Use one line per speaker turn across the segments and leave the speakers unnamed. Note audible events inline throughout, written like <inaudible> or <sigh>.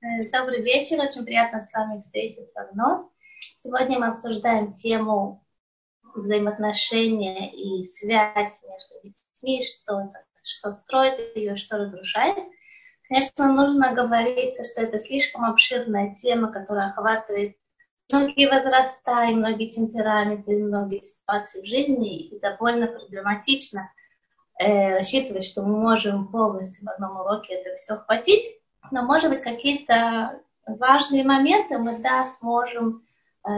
Э, добрый вечер, очень приятно с вами встретиться вновь. Сегодня мы обсуждаем тему взаимоотношения и связь между детьми, что, что строит ее, что разрушает. Конечно, нужно говориться, что это слишком обширная тема, которая охватывает многие возраста и многие темпераменты, и многие ситуации в жизни, и довольно проблематично э, рассчитывать, что мы можем полностью в одном уроке это все охватить но, может быть, какие-то важные моменты мы, да, сможем э,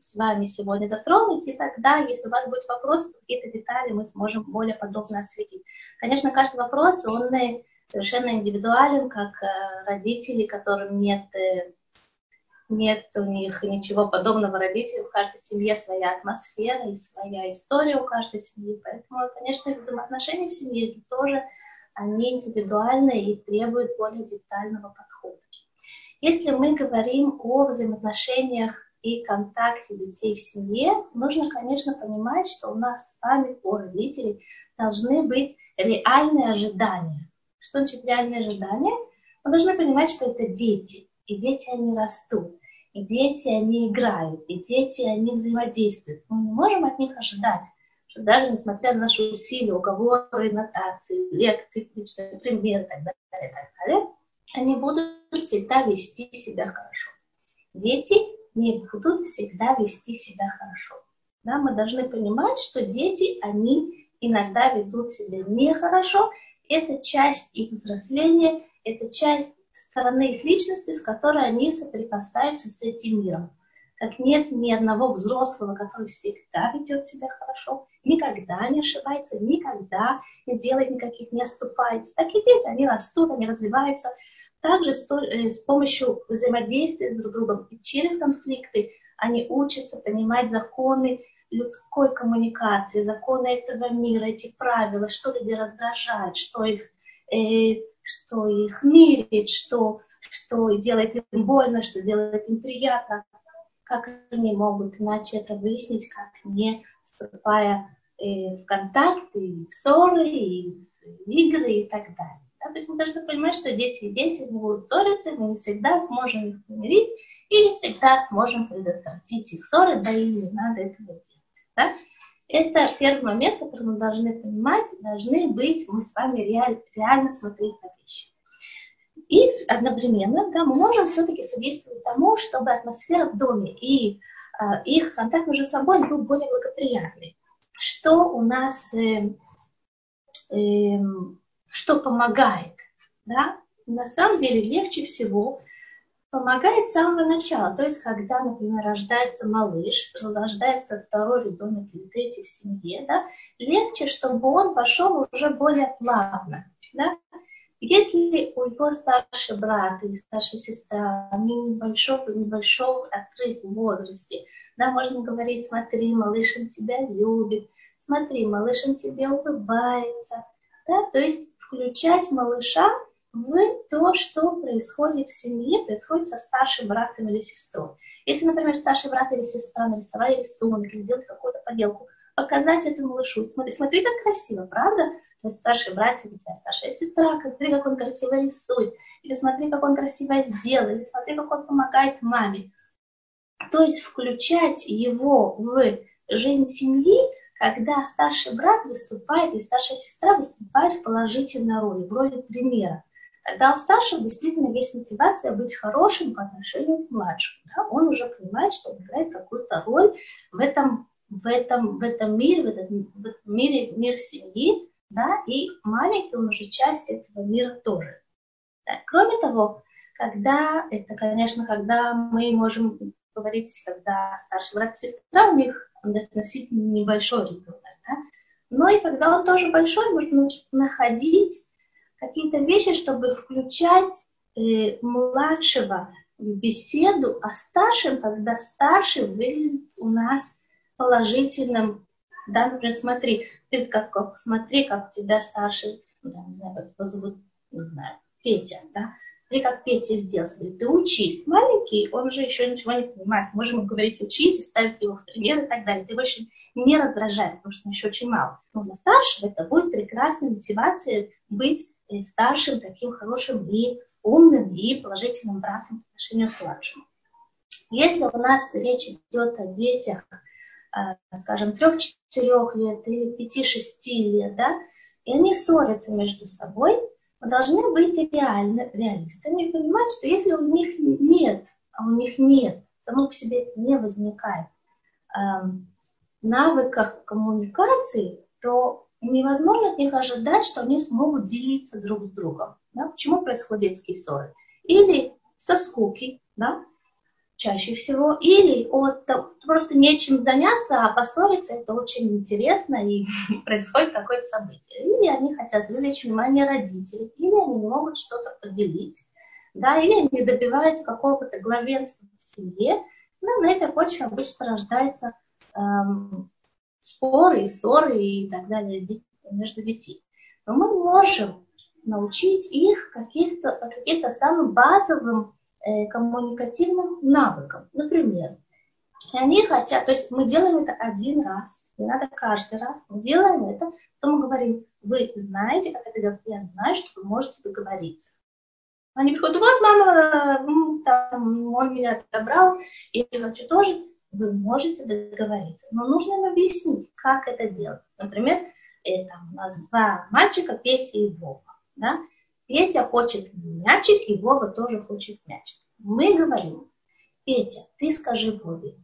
с вами сегодня затронуть, и тогда, если у вас будет вопрос, какие-то детали мы сможем более подробно осветить. Конечно, каждый вопрос, он совершенно индивидуален, как э, родители, которым нет, э, нет у них ничего подобного родителей, в каждой семье своя атмосфера и своя история у каждой семьи, поэтому, конечно, взаимоотношения в семье тоже они индивидуальны и требуют более детального подхода. Если мы говорим о взаимоотношениях и контакте детей в семье, нужно, конечно, понимать, что у нас с вами, у родителей, должны быть реальные ожидания. Что значит реальные ожидания? Мы должны понимать, что это дети, и дети, они растут, и дети, они играют, и дети, они взаимодействуют. Мы не можем от них ожидать, что даже несмотря на наши усилия, уговоры, нотации, лекции, личный пример и так далее, так далее, они будут всегда вести себя хорошо. Дети не будут всегда вести себя хорошо. Да, мы должны понимать, что дети, они иногда ведут себя нехорошо. Это часть их взросления, это часть стороны их личности, с которой они соприкасаются с этим миром как нет ни одного взрослого, который всегда ведет себя хорошо, никогда не ошибается, никогда не делает никаких, не оступается. Так и дети, они растут, они развиваются. Также с, э, с помощью взаимодействия с друг другом и через конфликты они учатся понимать законы людской коммуникации, законы этого мира, эти правила, что людей раздражает, что их, э, что их мирит, что, что делает им больно, что делает им приятно как они могут иначе это выяснить, как не вступая в контакты, в ссоры, и в игры и так далее. Да? То есть мы должны понимать, что дети и дети будут ссориться, мы не всегда сможем их помирить, и не всегда сможем предотвратить их ссоры, да и не надо этого делать. Да? Это первый момент, который мы должны понимать, должны быть, мы с вами реаль, реально смотреть на вещи. И одновременно да, мы можем все-таки содействовать тому, чтобы атмосфера в доме и э, их контакт между собой был более благоприятный. Что у нас, э, э, что помогает? Да? На самом деле легче всего помогает с самого начала. То есть, когда, например, рождается малыш, рождается второй ребенок или третий в семье, да, легче, чтобы он пошел уже более плавно. Да? Если у его старший брат или старшая сестра, они небольшого, небольшого отрыв в возрасте, да, можно говорить, смотри, малыш он тебя любит, смотри, малыш он тебе улыбается, да, то есть включать малыша в то, что происходит в семье, происходит со старшим братом или сестрой. Если, например, старший брат или сестра нарисовали рисунок или сделали какую-то поделку, показать это малышу. Смотри, смотри, как красиво, правда? Твой старший братик, твоя старшая сестра, смотри, как он красиво рисует, или смотри, как он красиво сделал, или смотри, как он помогает маме. То есть включать его в жизнь семьи, когда старший брат выступает, и старшая сестра выступает в положительной роли, в роли примера. Тогда у старшего действительно есть мотивация быть хорошим по отношению к младшему. Да? Он уже понимает, что он играет какую-то роль в этом, в этом, в этом мире, в этом, в мире, мир семьи, да, и маленький он уже часть этого мира тоже. Да. Кроме того, когда, это, конечно, когда мы можем говорить, когда старший брат и сестра, у них относительно небольшой ребенок, да, но и когда он тоже большой, можно находить какие-то вещи, чтобы включать э, младшего в беседу о старшем, когда старший выглядит у нас положительным. Да, например, смотри, ты как, как смотри, как тебя старший, ну, да, не знаю, как его зовут, не знаю, Петя, да, смотри, как Петя сделал, смотри, ты учись. Маленький, он же еще ничего не понимает. Можем говорить учись ставить его в пример и так далее. Ты больше не раздражает, потому что он еще очень мало. Но для старшего это будет прекрасная мотивация быть э, старшим, таким хорошим и умным и положительным братом по отношению к младшему. Если у нас речь идет о детях, скажем, 3-4 лет или 5-6 лет, да, и они ссорятся между собой, мы должны быть реально, реалистами и понимать, что если у них нет, а у них нет, само по себе не возникает эм, навыках коммуникации, то невозможно от них ожидать, что они смогут делиться друг с другом. Да? Почему происходят детские ссоры? Или со скуки, да, чаще всего, или от просто нечем заняться, а поссориться это очень интересно и <laughs> происходит какое-то событие. Или они хотят привлечь внимание родителей, или они не могут что-то поделить, да, или они добиваются какого-то главенства в семье. Ну, на этой почве обычно рождаются эм, споры и ссоры и так далее между детьми. Но мы можем научить их каких-то, каким-то самым базовым коммуникативным навыкам. Например, они хотят, то есть мы делаем это один раз, не надо каждый раз, мы делаем это, потом мы говорим, вы знаете, как это делать, я знаю, что вы можете договориться. Они приходят, вот мама, там, он меня отобрал, и я хочу тоже. Вы можете договориться, но нужно им объяснить, как это делать. Например, это у нас два мальчика, Петя и Вова. Да? Петя хочет мячик, и Вова тоже хочет мячик. Мы говорим, Петя, ты скажи Вове,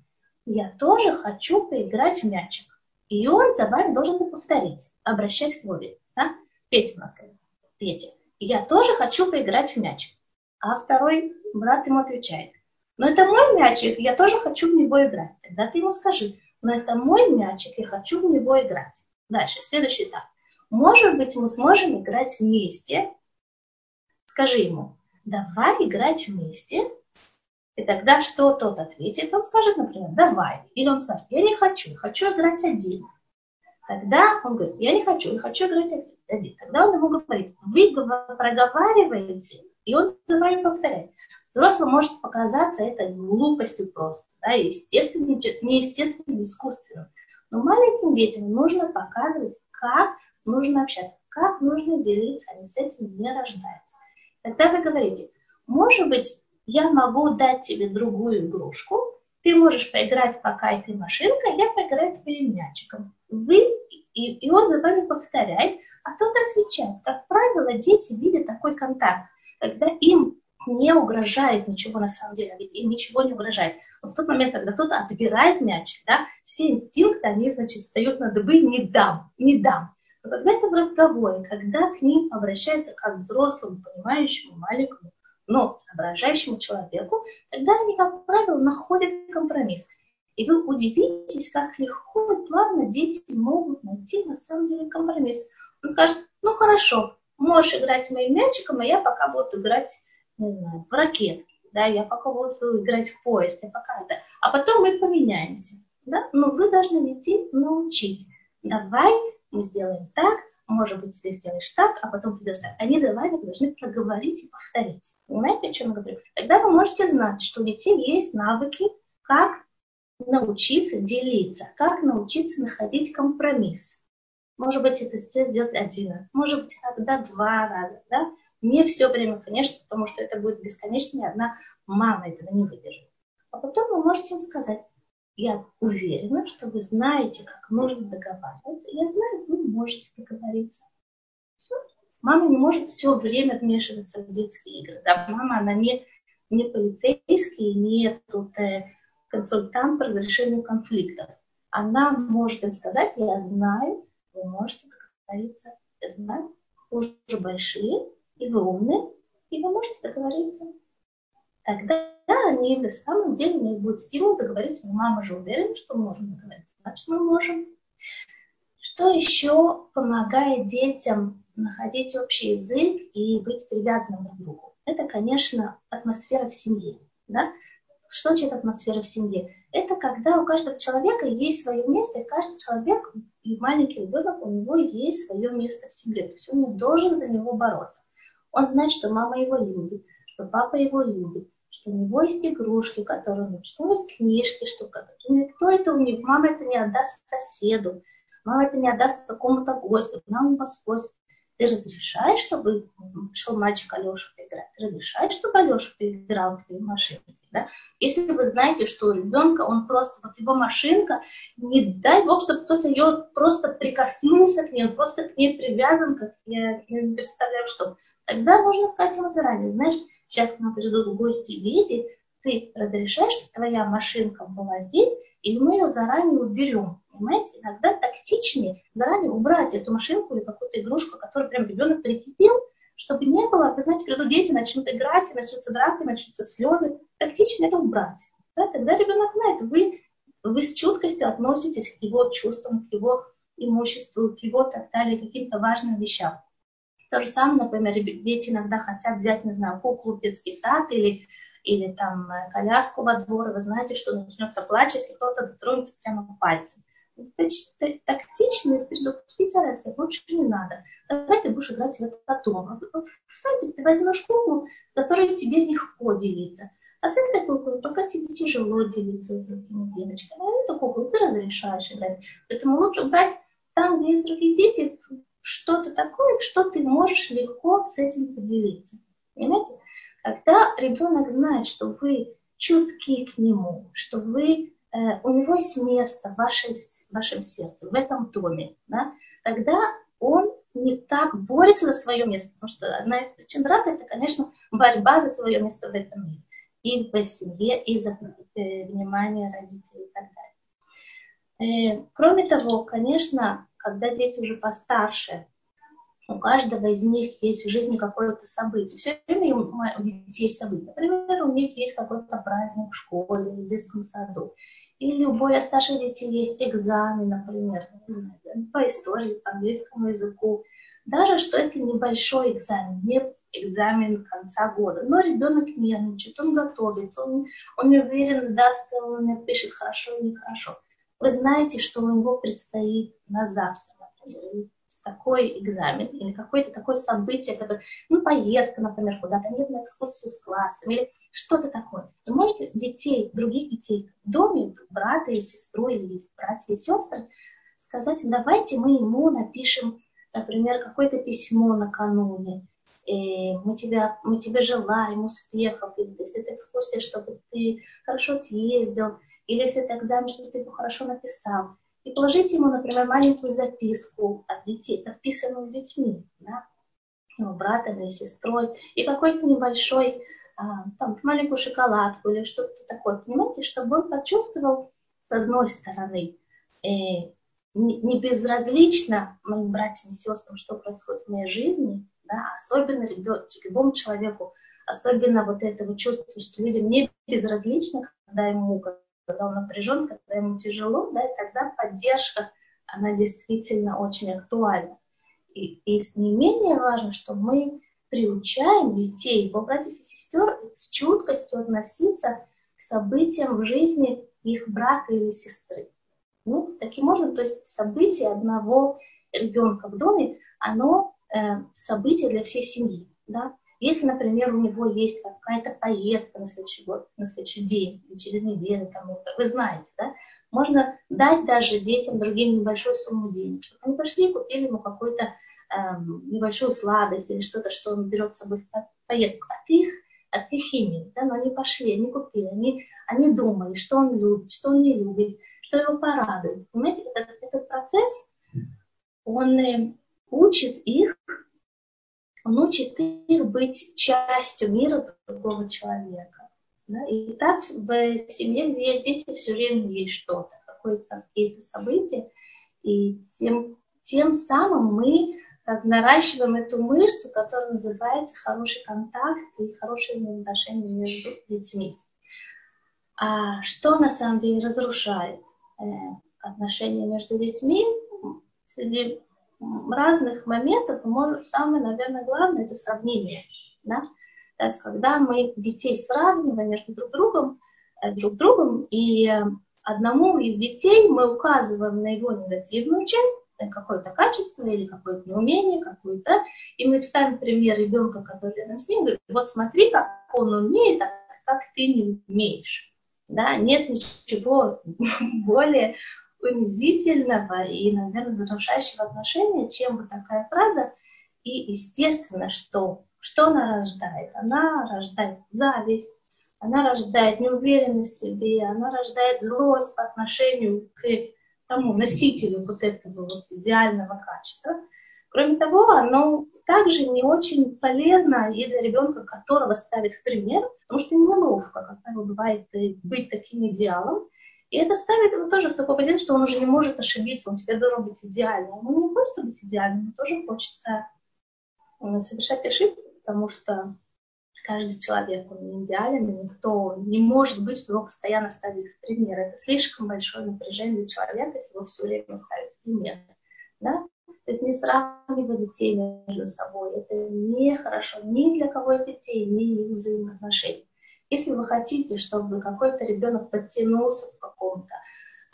я тоже хочу поиграть в мячик. И он за вами должен повторить, обращаясь к Вове. Да? Петя у нас говорит, Петя, я тоже хочу поиграть в мячик. А второй брат ему отвечает, но это мой мячик, я тоже хочу в него играть. Тогда ты ему скажи, но это мой мячик, я хочу в него играть. Дальше, следующий этап. Может быть, мы сможем играть вместе. Скажи ему, давай играть вместе. И тогда что тот ответит? Он скажет, например, давай. Или он скажет, я не хочу, хочу играть один. Тогда он говорит, я не хочу, я хочу играть один. Тогда он ему говорит, вы проговариваете, и он за вами повторяет. Взрослым может показаться это глупостью просто, да, естественным, неестественным, искусственным. Но маленьким детям нужно показывать, как нужно общаться, как нужно делиться, они с этим не рождаются. Тогда вы говорите, может быть, я могу дать тебе другую игрушку, ты можешь поиграть пока этой машинкой, я поиграю твоим мячиком. Вы, и, и он за вами повторяет, а тот отвечает. Как правило, дети видят такой контакт, когда им не угрожает ничего на самом деле, ведь им ничего не угрожает. Но в тот момент, когда кто-то отбирает мячик, да, все инстинкты, они, значит, встают на дыбы, не дам, не дам. Когда это в разговоре, когда к ним обращаются как взрослому, понимающему, маленькому, но соображающему человеку, тогда они, как правило, находят компромисс. И вы удивитесь, как легко и плавно дети могут найти на самом деле компромисс. Он скажет, ну хорошо, можешь играть моим мячиком, а я пока буду играть, не знаю, в ракетки. Да, я пока буду играть в поезд, я пока это. А потом мы поменяемся. Да? Но вы должны идти научить. Давай мы сделаем так, может быть, ты сделаешь так, а потом ты сделаешь так. Они за вами должны проговорить и повторить. Понимаете, о чем я говорю? Тогда вы можете знать, что у детей есть навыки, как научиться делиться, как научиться находить компромисс. Может быть, это сделать один раз, может быть, иногда два раза, да? Не все время, конечно, потому что это будет бесконечно, и одна мама этого не выдержит. А потом вы можете им сказать, я уверена, что вы знаете, как нужно договариваться. Я знаю, вы можете договориться. Все. Мама не может все время вмешиваться в детские игры. Да? Мама, она не, не полицейский, не тут, э, консультант по разрешению конфликтов. Она может им сказать, я знаю, вы можете договориться. Я знаю, вы уже большие, и вы умны, и вы можете договориться тогда они на самом деле не будет стимул договориться. Но мама же уверена, что мы можем договориться. Значит, мы можем. Что еще помогает детям находить общий язык и быть привязанным друг к другу? Это, конечно, атмосфера в семье. Да? Что значит атмосфера в семье? Это когда у каждого человека есть свое место, и каждый человек, и маленький ребенок, у него есть свое место в семье. То есть он не должен за него бороться. Он знает, что мама его любит, что папа его любит, что у него есть игрушки, которые он что у него есть книжки, что никто это у него, мама это не отдаст соседу, мама это не отдаст какому-то гостю, мама вас спросит. Ты разрешаешь, чтобы шел мальчик Алеша поиграть? Ты разрешаешь, чтобы Алеша поиграл в твоей машинке? Да? Если вы знаете, что у ребенка, он просто, вот его машинка, не дай бог, чтобы кто-то ее просто прикоснулся к ней, он просто к ней привязан, как я не представляю, что. Тогда нужно сказать ему заранее, знаешь, сейчас к нам придут в гости дети, ты разрешаешь, чтобы твоя машинка была здесь, или мы ее заранее уберем. Понимаете, иногда тактичнее заранее убрать эту машинку или какую-то игрушку, которую прям ребенок прикипел, чтобы не было, вы знаете, придут дети, начнут играть, и начнутся драки, начнутся слезы. Тактично это убрать. Да? Тогда ребенок знает, вы, вы с чуткостью относитесь к его чувствам, к его имуществу, к его так далее, каким-то важным вещам. То же самое, например, дети иногда хотят взять, не знаю, куклу в детский сад или или там э, коляску во двор, вы знаете, что начнется плач, если кто-то дотронется прямо пальцем. Тактичность, заранее, сказать, лучше не надо. Давай ты будешь играть в этот дом. В садик ты возьмешь куклу, которой тебе легко делиться. А с этой куклой пока тебе тяжело делиться с другими девочками. А эту куклу ты разрешаешь играть. Поэтому лучше брать там, где есть другие дети, что-то такое, что ты можешь легко с этим поделиться. Понимаете? Когда ребенок знает, что вы чутки к нему, что вы, у него есть место в, вашей, в вашем сердце, в этом доме, да, тогда он не так борется за свое место, потому что одна из причин брака это, конечно, борьба за свое место в этом мире. И в семье, и за э, внимание родителей и так далее. Э, кроме того, конечно, когда дети уже постарше, у каждого из них есть в жизни какое-то событие. Все время у детей есть события. Например, у них есть какой-то праздник в школе, в детском саду. Или у более старших детей есть экзамен, например, не знаю, по истории, по английскому языку. Даже что это небольшой экзамен, не экзамен конца года. Но ребенок нервничает, он готовится, он, он не уверен, сдаст он напишет хорошо или нехорошо. Вы знаете, что у него предстоит на завтра, например, такой экзамен или какое-то такое событие, которое, ну, поездка, например, куда-то, нет на экскурсию с классом или что-то такое. Вы можете детей, других детей в доме, брата или сестру, или братья и сестры, сказать, давайте мы ему напишем, например, какое-то письмо накануне, и мы, тебя, мы тебе желаем успехов, или если это экскурсия, чтобы ты хорошо съездил, или если это экзамен, чтобы ты его хорошо написал и положите ему, например, маленькую записку от детей, подписанную детьми, да, его братом или сестрой, и какой-то небольшой, а, там, маленькую шоколадку или что-то такое, понимаете, чтобы он почувствовал, с одной стороны, э, не безразлично моим братьям и сестрам, что происходит в моей жизни, да, особенно ребенку, любому человеку, особенно вот этого чувства, что людям не безразлично, когда ему когда он напряжен, когда ему тяжело, да, и тогда поддержка, она действительно очень актуальна. И, и не менее важно, что мы приучаем детей, братьев и сестер с чуткостью относиться к событиям в жизни их брата или сестры. Ну, таким образом, то есть событие одного ребенка в доме, оно э, событие для всей семьи. Да? Если, например, у него есть какая-то поездка на следующий год, на следующий день, или через неделю, кому-то, вы знаете, да, можно дать даже детям другим небольшую сумму денег, чтобы они пошли и купили ему какую-то эм, небольшую сладость или что-то, что он берет с собой в поездку. От их, от их имени, да, но они пошли, они купили, они, они думали, что он любит, что он не любит, что его порадует. Понимаете, этот, этот процесс, он э, учит их он учит их быть частью мира другого человека. Да? И так в семье, где есть дети, все время есть что-то, какие-то события. И тем, тем самым мы как наращиваем эту мышцу, которая называется хороший контакт и хорошие отношения между детьми. А что на самом деле разрушает э, отношения между детьми? Среди разных моментов, может, самое, наверное, главное – это сравнение. Да? То есть, когда мы детей сравниваем между друг другом, э, друг другом, и э, одному из детей мы указываем на его негативную часть, какое-то качество или какое-то неумение, какое-то, и мы ставим пример ребенка, который рядом с ним, говорит, вот смотри, как он умеет, а как ты не умеешь. Да, нет ничего <laughs> более унизительного и, наверное, разрушающего отношения, чем вот такая фраза И естественно, что, что она рождает? Она рождает зависть, она рождает неуверенность в себе, она рождает злость по отношению к тому носителю вот этого вот идеального качества. Кроме того, оно также не очень полезно и для ребенка, которого ставит в пример, потому что неловко, как правило, бывает э, быть таким идеалом. И это ставит его тоже в такой позицию, что он уже не может ошибиться, он теперь должен быть идеальным. Ему не хочется быть идеальным, ему тоже хочется э, совершать ошибки, потому что каждый человек, он не идеален, и никто не может быть, что его постоянно ставит в пример. Это слишком большое напряжение для человека, если его все время ставят в пример. Да? То есть не сравнивать детей между собой. Это не хорошо ни для кого из детей, ни их взаимоотношений. Если вы хотите, чтобы какой-то ребенок подтянулся в каком-то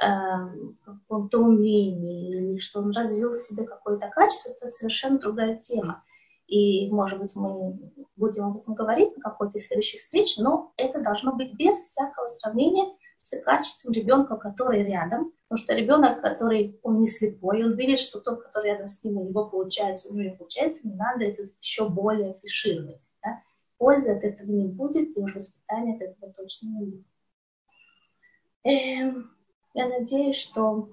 э, каком-то умении, или что он развил в себе какое-то качество, то это совершенно другая тема. И, может быть, мы будем об этом говорить на какой-то из следующих встреч, но это должно быть без всякого сравнения с качеством ребенка, который рядом. Потому что ребенок, который, он не слепой, он видит, что тот, который рядом с ним, у него получается, у него не получается, не надо это еще более афишировать. Пользы от этого не будет, и уж воспитания от этого точно не будет. Эм, я надеюсь, что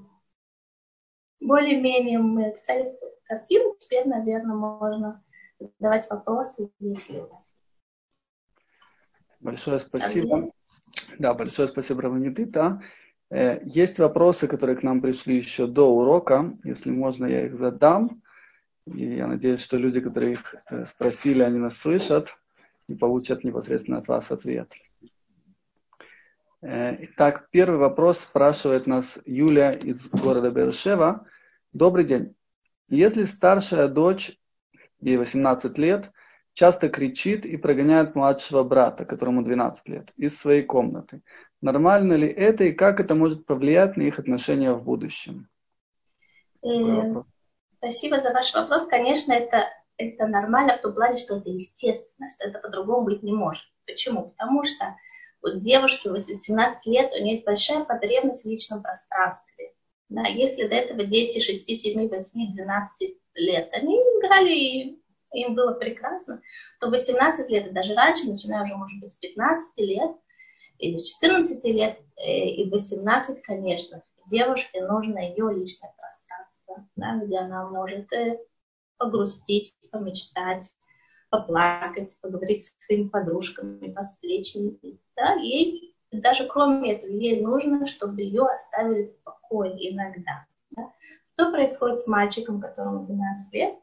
более-менее мы описали картину. Теперь, наверное, можно задавать вопросы, если у вас
Большое спасибо. Да, большое спасибо, Раванитита. Э, есть вопросы, которые к нам пришли еще до урока. Если можно, я их задам. И я надеюсь, что люди, которые их э, спросили, они нас слышат и получат непосредственно от вас ответ. Э, итак, первый вопрос спрашивает нас Юлия из города Бершева. Добрый день. Если старшая дочь, ей 18 лет, часто кричит и прогоняет младшего брата, которому 12 лет, из своей комнаты. Нормально ли это и как это может повлиять на их отношения в будущем?
Э, спасибо за ваш вопрос. Конечно, это, это нормально в том плане, что это естественно, что это по-другому быть не может. Почему? Потому что у девушки 18 лет, у нее есть большая потребность в личном пространстве. Да, если до этого дети 6, 7, 8, 12 лет, они играли им было прекрасно, то 18 лет, и даже раньше, начиная уже, может быть, с 15 лет или с 14 лет, э, и 18, конечно, девушке нужно ее личное пространство, да, где она может э, погрустить, помечтать, поплакать, поговорить с своими подружками, посплечничать. Да, ей, даже кроме этого, ей нужно, чтобы ее оставили в покое иногда. Да. Что происходит с мальчиком, которому 12 лет?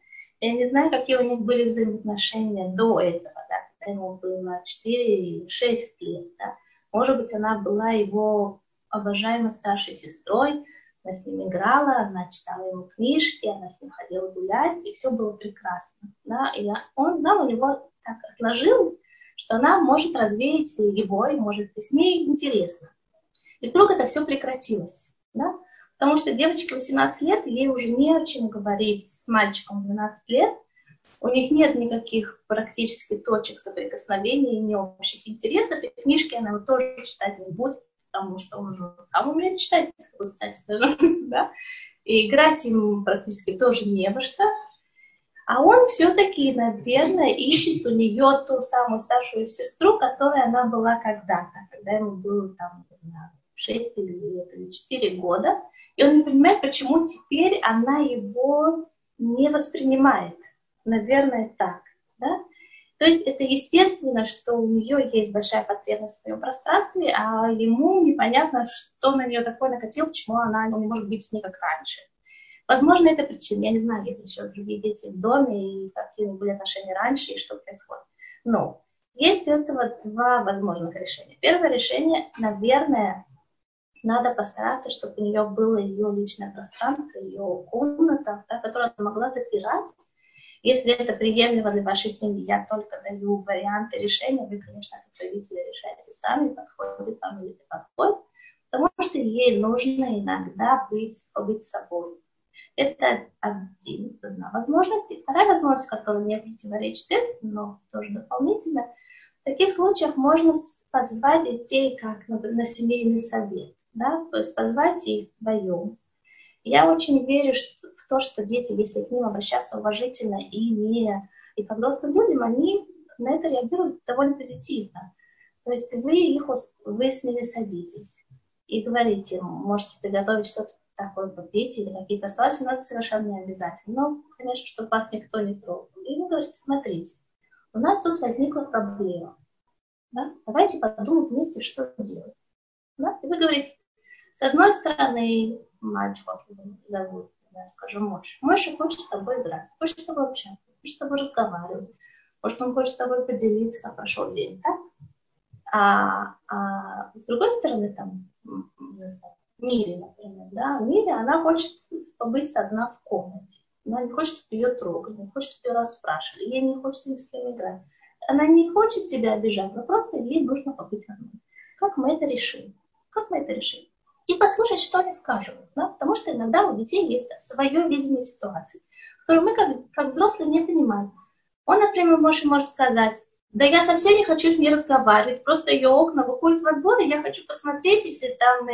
Я не знаю, какие у них были взаимоотношения до этого, да, когда ему было 4 или 6 лет. Да. Может быть, она была его обожаемой старшей сестрой, она с ним играла, она читала ему книжки, она с ним ходила гулять, и все было прекрасно. Да. И он знал, у него так отложилось, что она может развеять его, и может быть с ней интересно. И вдруг это все прекратилось. Да? Потому что девочке 18 лет, ей уже не о чем говорить с мальчиком 12 лет. У них нет никаких практически точек соприкосновения, ни общих интересов. И книжки она тоже читать не будет, потому что он уже сам умеет читать, с какой стати, да? И играть им практически тоже не во что. А он все-таки, наверное, ищет у нее ту самую старшую сестру, которая она была когда-то, когда ему было там, не знаю, 6 или, или 4 года. И он не понимает, почему теперь она его не воспринимает. Наверное, так. Да? То есть это естественно, что у нее есть большая потребность в своем пространстве, а ему непонятно, что на нее такое накатил, почему она не может быть с ней как раньше. Возможно, это причина. Я не знаю, есть ли еще другие дети в доме, и какие были отношения раньше, и что происходит. Но есть у этого два возможных решения. Первое решение, наверное, надо постараться, чтобы у нее было ее личное пространство, ее комната, да, которую она могла запирать. Если это приемлемо для вашей семьи, я только даю варианты решения. Вы, конечно, как родители решаете сами, подходит вам или не подходит. Потому что ей нужно иногда быть, побыть собой. Это один, одна возможность. И вторая возможность, которая не противоречит но тоже дополнительно, в таких случаях можно позвать детей как на, на семейный совет да, то есть позвать их вдвоем. Я очень верю в то, что дети, если к ним обращаться уважительно и не и как взрослым людям, они на это реагируют довольно позитивно. То есть вы их, вы с ними садитесь и говорите, можете приготовить что-то такое попить или какие-то салаты, но это совершенно не обязательно. Но, конечно, чтобы вас никто не трогал. И вы говорите, смотрите, у нас тут возникла проблема. Да? Давайте подумаем вместе, что делать. Да? И вы говорите, с одной стороны, мальчик, как его зовут, я скажу, Моша. Моша хочет с тобой играть, хочет с тобой общаться, хочет с тобой разговаривать. Может, он хочет с тобой поделиться, как прошел день, так? А, а с другой стороны, там, не знаю, Мире, например, да, Мире, она хочет побыть одна в комнате. Она не хочет, чтобы ее трогали, не хочет, чтобы ее расспрашивали, ей не хочется ни с кем играть. Она не хочет тебя обижать, но просто ей нужно побыть одной. Как мы это решим? Как мы это решим? И послушать, что они скажут. Да? Потому что иногда у детей есть свое видение ситуации, которую мы как, как взрослые не понимаем. Он, например, может, может сказать, да я совсем не хочу с ней разговаривать, просто ее окна выходят во двор, и я хочу посмотреть, если там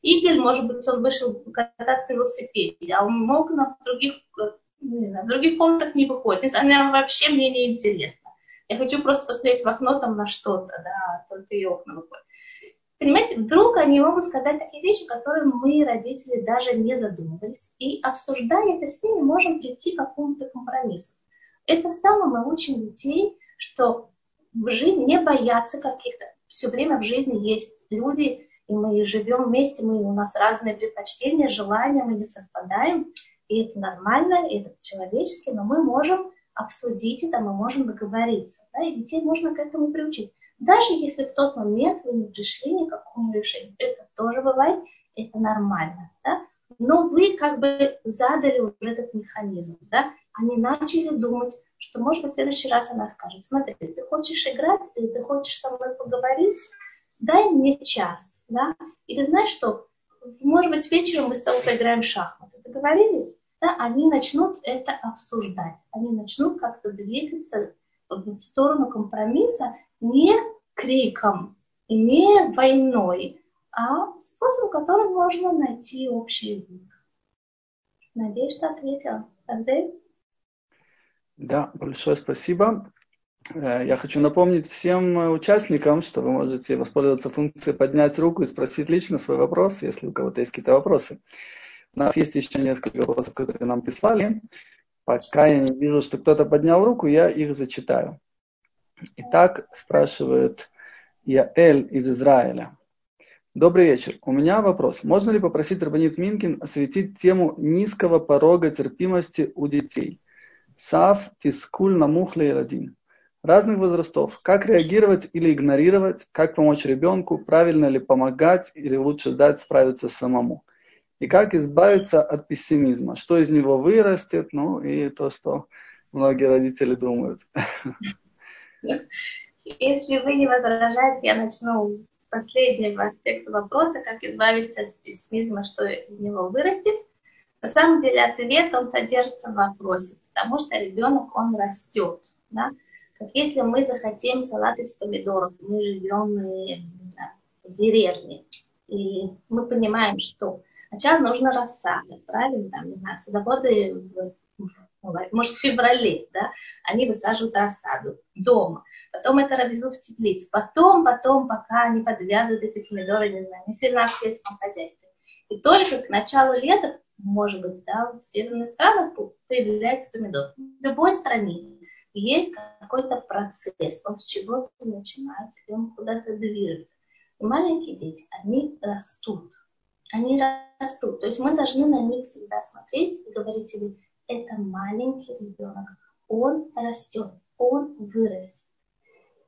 Игорь, может быть, он вышел кататься на велосипеде, а он окна в других, не знаю, в других комнатах не выходит. Она вообще мне не интересна. Я хочу просто посмотреть в окно там на что-то, да, только ее окна выходят. Понимаете, вдруг они могут сказать такие вещи, которые мы, родители, даже не задумывались. И обсуждая это с ними, можем прийти к какому-то компромиссу. Это самое мы учим детей, что в жизни не бояться каких-то. Все время в жизни есть люди, и мы живем вместе, мы, у нас разные предпочтения, желания, мы не совпадаем, и это нормально, и это человечески, но мы можем обсудить это, мы можем договориться, да, и детей можно к этому приучить. Даже если в тот момент вы не пришли ни к какому решению, это тоже бывает, это нормально, да, но вы как бы задали уже этот механизм, да, они начали думать, что, может быть, в следующий раз она скажет, смотри, ты хочешь играть, или ты хочешь со мной поговорить, дай мне час, да, и ты знаешь что, может быть, вечером мы с тобой поиграем в шахматы, договорились? Да, они начнут это обсуждать, они начнут как-то двигаться в сторону компромисса не криком не войной, а способ, которым можно найти общий язык. Надеюсь, что ответила. Азель?
Да, большое спасибо. Э, я хочу напомнить всем участникам, что вы можете воспользоваться функцией поднять руку и спросить лично свой вопрос, если у кого-то есть какие-то вопросы. У нас есть еще несколько вопросов, которые нам прислали. Пока я не вижу, что кто-то поднял руку, я их зачитаю. Итак, спрашивает Яэль из Израиля. Добрый вечер. У меня вопрос. Можно ли попросить Рабанит Минкин осветить тему низкого порога терпимости у детей? Сав, Тискуль, Намухля и Радин. Разных возрастов. Как реагировать или игнорировать? Как помочь ребенку? Правильно ли помогать или лучше дать справиться самому? И как избавиться от пессимизма? Что из него вырастет? Ну и то, что многие родители думают. <laughs>
Если вы не возражаете, я начну последнего аспекта вопроса, как избавиться от пессимизма, что из него вырастет. На самом деле ответ, он содержится в вопросе, потому что ребенок, он растет. Да? Как если мы захотим салат из помидоров, мы живем в деревне, и мы понимаем, что сначала нужно рассада, правильно, там, не знаю, садоводы, может, в феврале, да, они высаживают рассаду дома потом это везут в теплицу, потом, потом, пока они подвязывают эти помидоры, не знаю, не сильно в сельском хозяйстве. И только к началу лета, может быть, да, в северных странах появляется помидор. В любой стране есть какой-то процесс, он с чего-то начинается, и он куда-то движется. И маленькие дети, они растут. Они растут. То есть мы должны на них всегда смотреть и говорить себе, это маленький ребенок, он растет, он вырастет.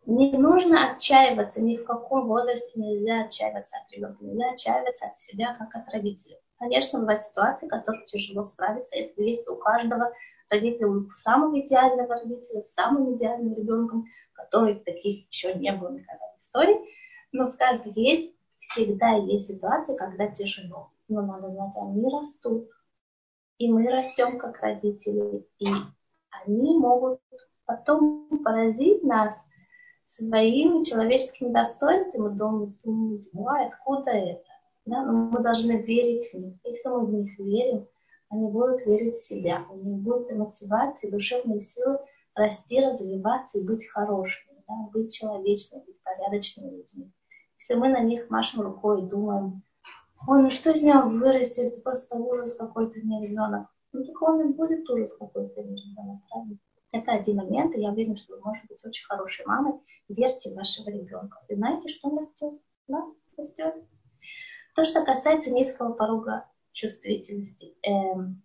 Не нужно отчаиваться, ни в каком возрасте нельзя отчаиваться от ребенка, нельзя отчаиваться от себя, как от родителя. Конечно, бывают ситуации, которые тяжело справиться, это есть у каждого родителя, у самого идеального родителя, с самым идеальным ребенком, который таких еще не было никогда в истории. Но, скажем, есть, всегда есть ситуации, когда тяжело. Но надо знать, они растут. И мы растем как родители. И они могут потом поразить нас – своими человеческими достоинствами думать, думать ой, откуда это? Да? Но мы должны верить в них. Если мы в них верим, они будут верить в себя, у них будет мотивация, душевные силы расти, развиваться и быть хорошими, да, быть человечными, быть порядочными людьми. Если мы на них машем рукой и думаем, ой, ну что из него вырастет, просто ужас какой-то не ребенок. Ну так он и будет ужас какой-то не ребенок, правильно? Это один момент, и я уверена, что вы можете быть очень хорошей мамой. Верьте в вашего ребенка. И знаете, что он растет? Да, растет. То, что касается низкого порога чувствительности. Эм,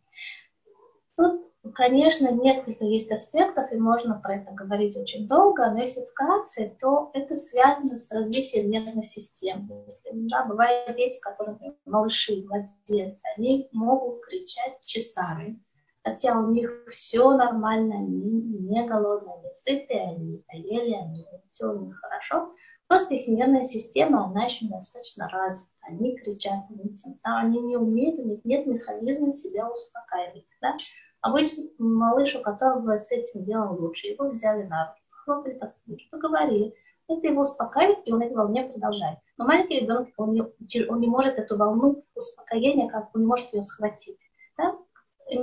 тут, конечно, несколько есть аспектов, и можно про это говорить очень долго, но если вкратце, то это связано с развитием нервной системы. Если, да, бывают дети, которые, малыши, младенцы, они могут кричать часами, хотя у них все нормально, они не голодные, они сытые, они поели, они, все у них хорошо, Просто их нервная система, она еще недостаточно развита. Они кричат, они тем самым они не умеют, у них нет механизма себя успокаивать. Да? Обычно малыш, у которого с этим делом лучше, его взяли на руки, хлопали по спине, поговорили. Это его успокаивает, и он этой волне продолжает. Но маленький ребенок, он не, он не может эту волну успокоения, как он не может ее схватить. Да?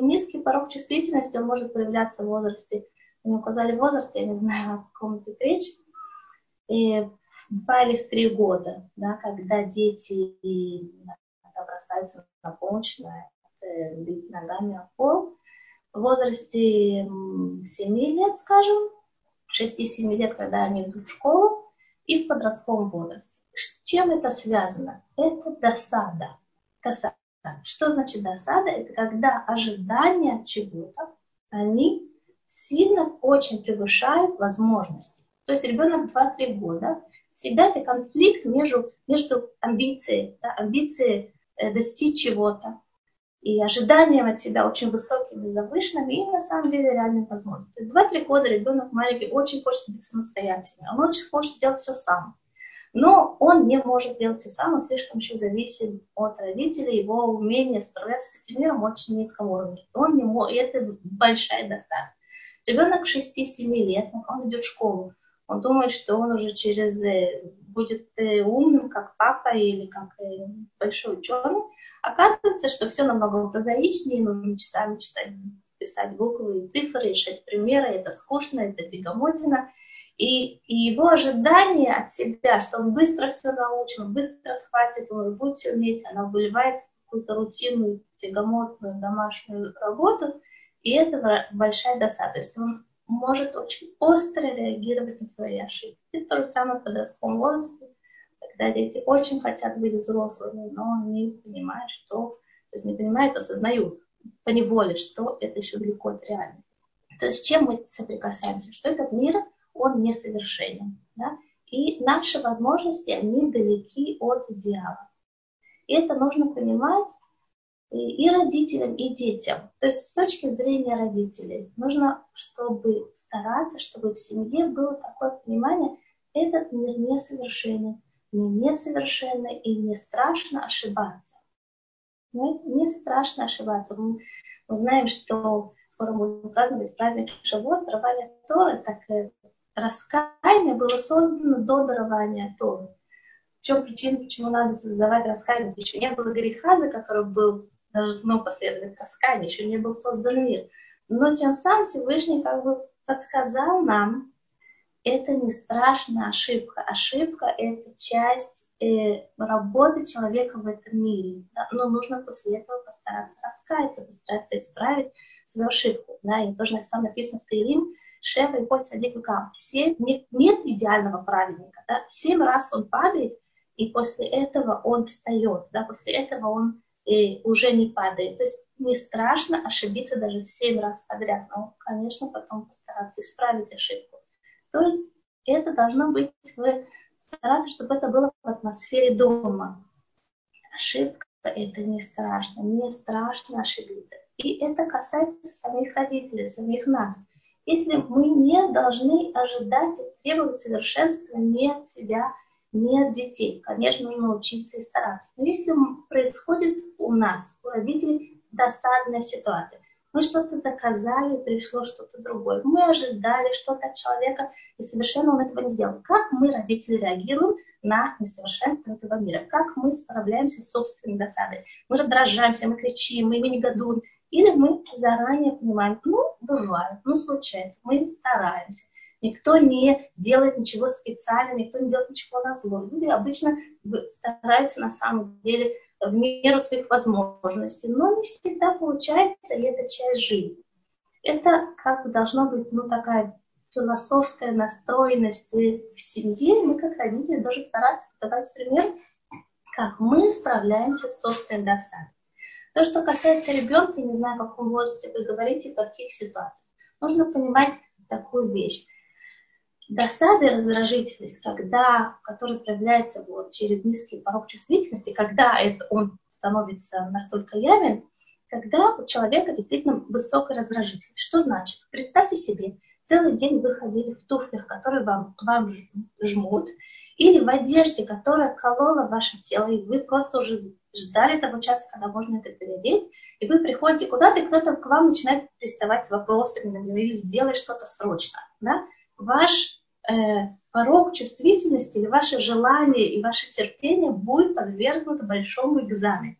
Низкий порог чувствительности, он может проявляться в возрасте, мне указали возраст, я не знаю, о каком тут речь, и два или в три года, да, когда дети бросаются на помощь, на бить ногами о пол, в возрасте 7 лет, скажем, 6-7 лет, когда они идут в школу, и в подростковом возрасте. С чем это связано? Это досада. Досада. Что значит досада? Это когда ожидания чего-то, они сильно очень превышают возможности. То есть ребенок 2-3 года всегда это конфликт между, между амбицией, да, амбицией э, достичь чего-то и ожиданием от себя очень высокими, завышенными и на самом деле реальной возможностью. Два-три года ребенок маленький очень хочет быть самостоятельным, он очень хочет делать все сам. Но он не может делать все сам, он слишком еще зависит от родителей, его умение справляться с этим миром очень низком уровне. Он не может, и это большая досада. Ребенок 6-7 лет, он идет в школу, он думает, что он уже через э, будет э, умным, как папа или как э, большой ученый. Оказывается, что все намного прозаичнее, нужно часами часами писать буквы и цифры, решать примеры, это скучно, это тягомотина. И, и его ожидание от себя, что он быстро все научил, быстро схватит, он будет все уметь, она выливается в какую-то рутинную, тягомотную домашнюю работу, и это большая досада. То есть он может очень остро реагировать на свои ошибки. И то же самое в подростковом возрасте, когда дети очень хотят быть взрослыми, но они понимают, что, то есть не понимают, осознают по неволе, что это еще далеко от реальности. То есть с чем мы соприкасаемся? Что этот мир, он несовершенен. Да? И наши возможности, они далеки от идеала. И это нужно понимать и родителям, и детям. То есть с точки зрения родителей нужно, чтобы стараться, чтобы в семье было такое понимание, этот мир несовершенен, не несовершенный и не страшно ошибаться. Не, не страшно ошибаться. Мы, мы знаем, что скоро будем праздновать праздник Шавот, дарование Торы, так и раскаяние было создано до дарования Торы. В чем причина, почему надо создавать раскаяние? Еще не было греха, за которым был должно последовать раскаяние, еще не был создан мир. Но тем самым Всевышний как бы подсказал нам, это не страшная ошибка. Ошибка – это часть э, работы человека в этом мире. Да? Но нужно после этого постараться раскаяться, постараться исправить свою ошибку. Да? И тоже сам написано в Таилим, Шева и Поль Садик Все, нет, нет идеального праведника. Да? Семь раз он падает, и после этого он встает. Да? После этого он и уже не падает. То есть не страшно ошибиться даже семь раз подряд, но, конечно, потом постараться исправить ошибку. То есть это должно быть, вы стараться, чтобы это было в атмосфере дома. Ошибка – это не страшно, не страшно ошибиться. И это касается самих родителей, самих нас. Если мы не должны ожидать и требовать совершенства не от себя, нет детей. Конечно, нужно учиться и стараться. Но если происходит у нас, у родителей, досадная ситуация, мы что-то заказали, пришло что-то другое, мы ожидали что-то от человека, и совершенно он этого не сделал. Как мы, родители, реагируем на несовершенство этого мира? Как мы справляемся с собственной досадой? Мы раздражаемся, мы кричим, мы негодуем. Или мы заранее понимаем, ну, бывает, ну, случается, мы стараемся. Никто не делает ничего специально, никто не делает ничего на зло. Люди обычно стараются на самом деле в меру своих возможностей, но не всегда получается, и это часть жизни. Это как должно быть, ну, такая философская настроенность в семье. Мы, как родители, должны стараться давать пример, как мы справляемся с собственной досадой. То, что касается ребенка, не знаю, в каком возрасте вы говорите, в каких ситуациях, нужно понимать такую вещь. Досада и раздражительность, когда, который проявляется вот через низкий порог чувствительности, когда это он становится настолько явен, когда у человека действительно высокая раздражительность. Что значит? Представьте себе, целый день вы ходили в туфлях, которые вам, вам жмут, или в одежде, которая колола ваше тело, и вы просто уже ждали того часа, когда можно это переодеть, и вы приходите куда-то, и кто-то к вам начинает приставать с вопросами, или сделать что-то срочно. Да? Ваш порог чувствительности или ваше желание и ваше терпение будет подвергнуто большому экзамену.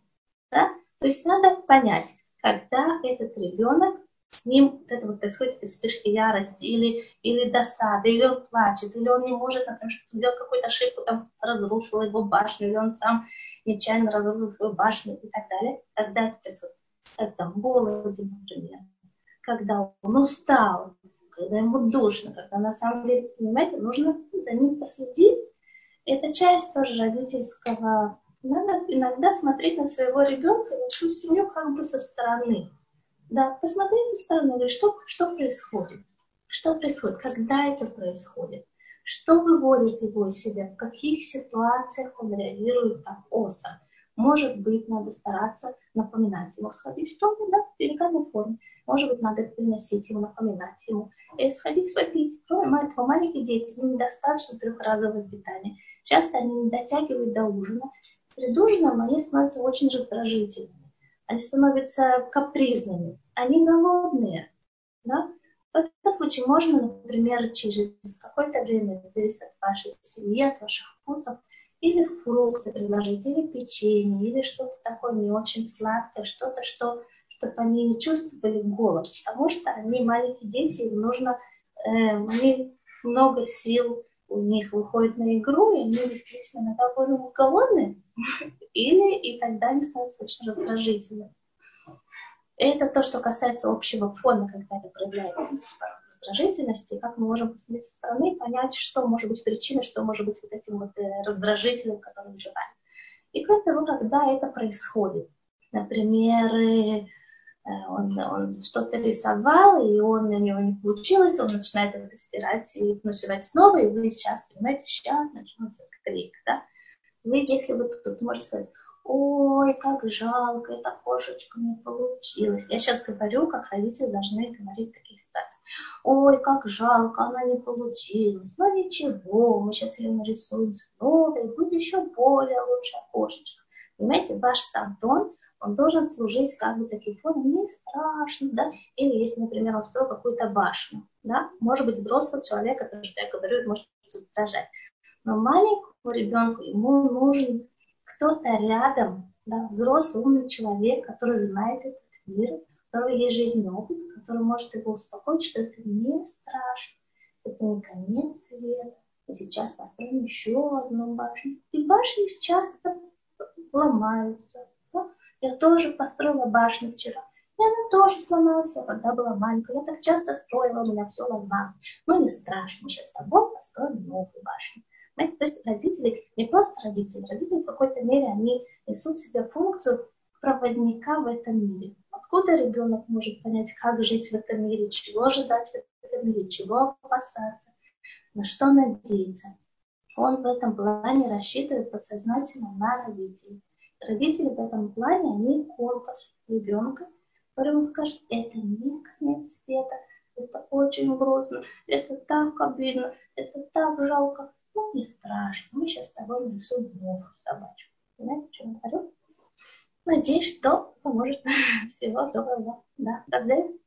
Да? То есть надо понять, когда этот ребенок с ним вот это вот происходит, эти вспышки ярости или, или досады, или он плачет, или он не может, например, что сделал какую-то ошибку, там разрушил его башню, или он сам нечаянно разрушил свою башню и так далее. Когда это происходит? Когда он голоден, например, когда он устал, когда ему душно, когда на самом деле, понимаете, нужно за ним последить. Это часть тоже родительского. Надо иногда смотреть на своего ребенка, на свою семью как бы со стороны. Да, посмотрите со стороны, что, что происходит. Что происходит, когда это происходит. Что выводит его из себя, в каких ситуациях он реагирует так остро. Может быть, надо стараться напоминать ему, сходить в туалет, да, в форме. Может быть, надо приносить ему, напоминать ему. И сходить попить. Кроме этого, маленькие дети, им недостаточно трехразового питания. Часто они не дотягивают до ужина. Перед ужином они становятся очень раздражительными они становятся капризными, они голодные. Да? В этом случае можно, например, через какое-то время, зависит от вашей семьи, от ваших вкусов, или фрукты предложить, или печенье, или что-то такое не очень сладкое, что-то, что, чтобы они не чувствовали голод, потому что они маленькие дети, им нужно, э, они много сил у них выходит на игру, и они действительно иногда будут голодные, <laughs> или и тогда они становятся очень раздражительными. Это то, что касается общего фона, когда это проявляется раздражительности, как мы можем посмотреть со стороны понять, что может быть причиной, что может быть вот этим вот э, раздражителем, который мы. И кроме того, когда это происходит, например, Э, он, он что-то рисовал, и он, у него не получилось, он начинает это стирать и начинать снова, и вы сейчас, понимаете, сейчас начнется крик, да? Вы, если вы тут можете сказать, ой, как жалко, эта кошечка не получилась. Я сейчас говорю, как родители должны говорить в таких ситуациях. Ой, как жалко, она не получилась. Но ну, ничего, мы сейчас ее нарисуем снова, и будет еще более лучшая кошечка. Понимаете, ваш садон – он должен служить как бы таким фоном, не страшно, да, или если, например, он строил какую-то башню, да, может быть, взрослый человек, это что я говорю, может раздражать. Но маленькому ребенку ему нужен кто-то рядом, да, взрослый умный человек, который знает этот мир, у которого есть жизненный опыт, который может его успокоить, что это не страшно, это не конец света. И сейчас построим еще одну башню. И башни часто ломаются, я тоже построила башню вчера. И она тоже сломалась, я когда была маленькая. Я так часто строила, у меня все ломалось. Но не страшно, мы сейчас с тобой построим новую башню. Понимаете? То есть родители, не просто родители, родители в какой-то мере, они несут в себе функцию проводника в этом мире. Откуда ребенок может понять, как жить в этом мире, чего ожидать в этом мире, чего опасаться, на что надеяться. Он в этом плане рассчитывает подсознательно на родителей. Родители в этом плане, они компас ребенка, который ему скажет, это не конец света, это очень грустно, это так обидно, это так жалко. Ну, не страшно, мы сейчас с тобой нарисуем новую собачку. Понимаете, о чем я говорю? Надеюсь, что поможет. <laughs> Всего доброго. Да, до взаимно.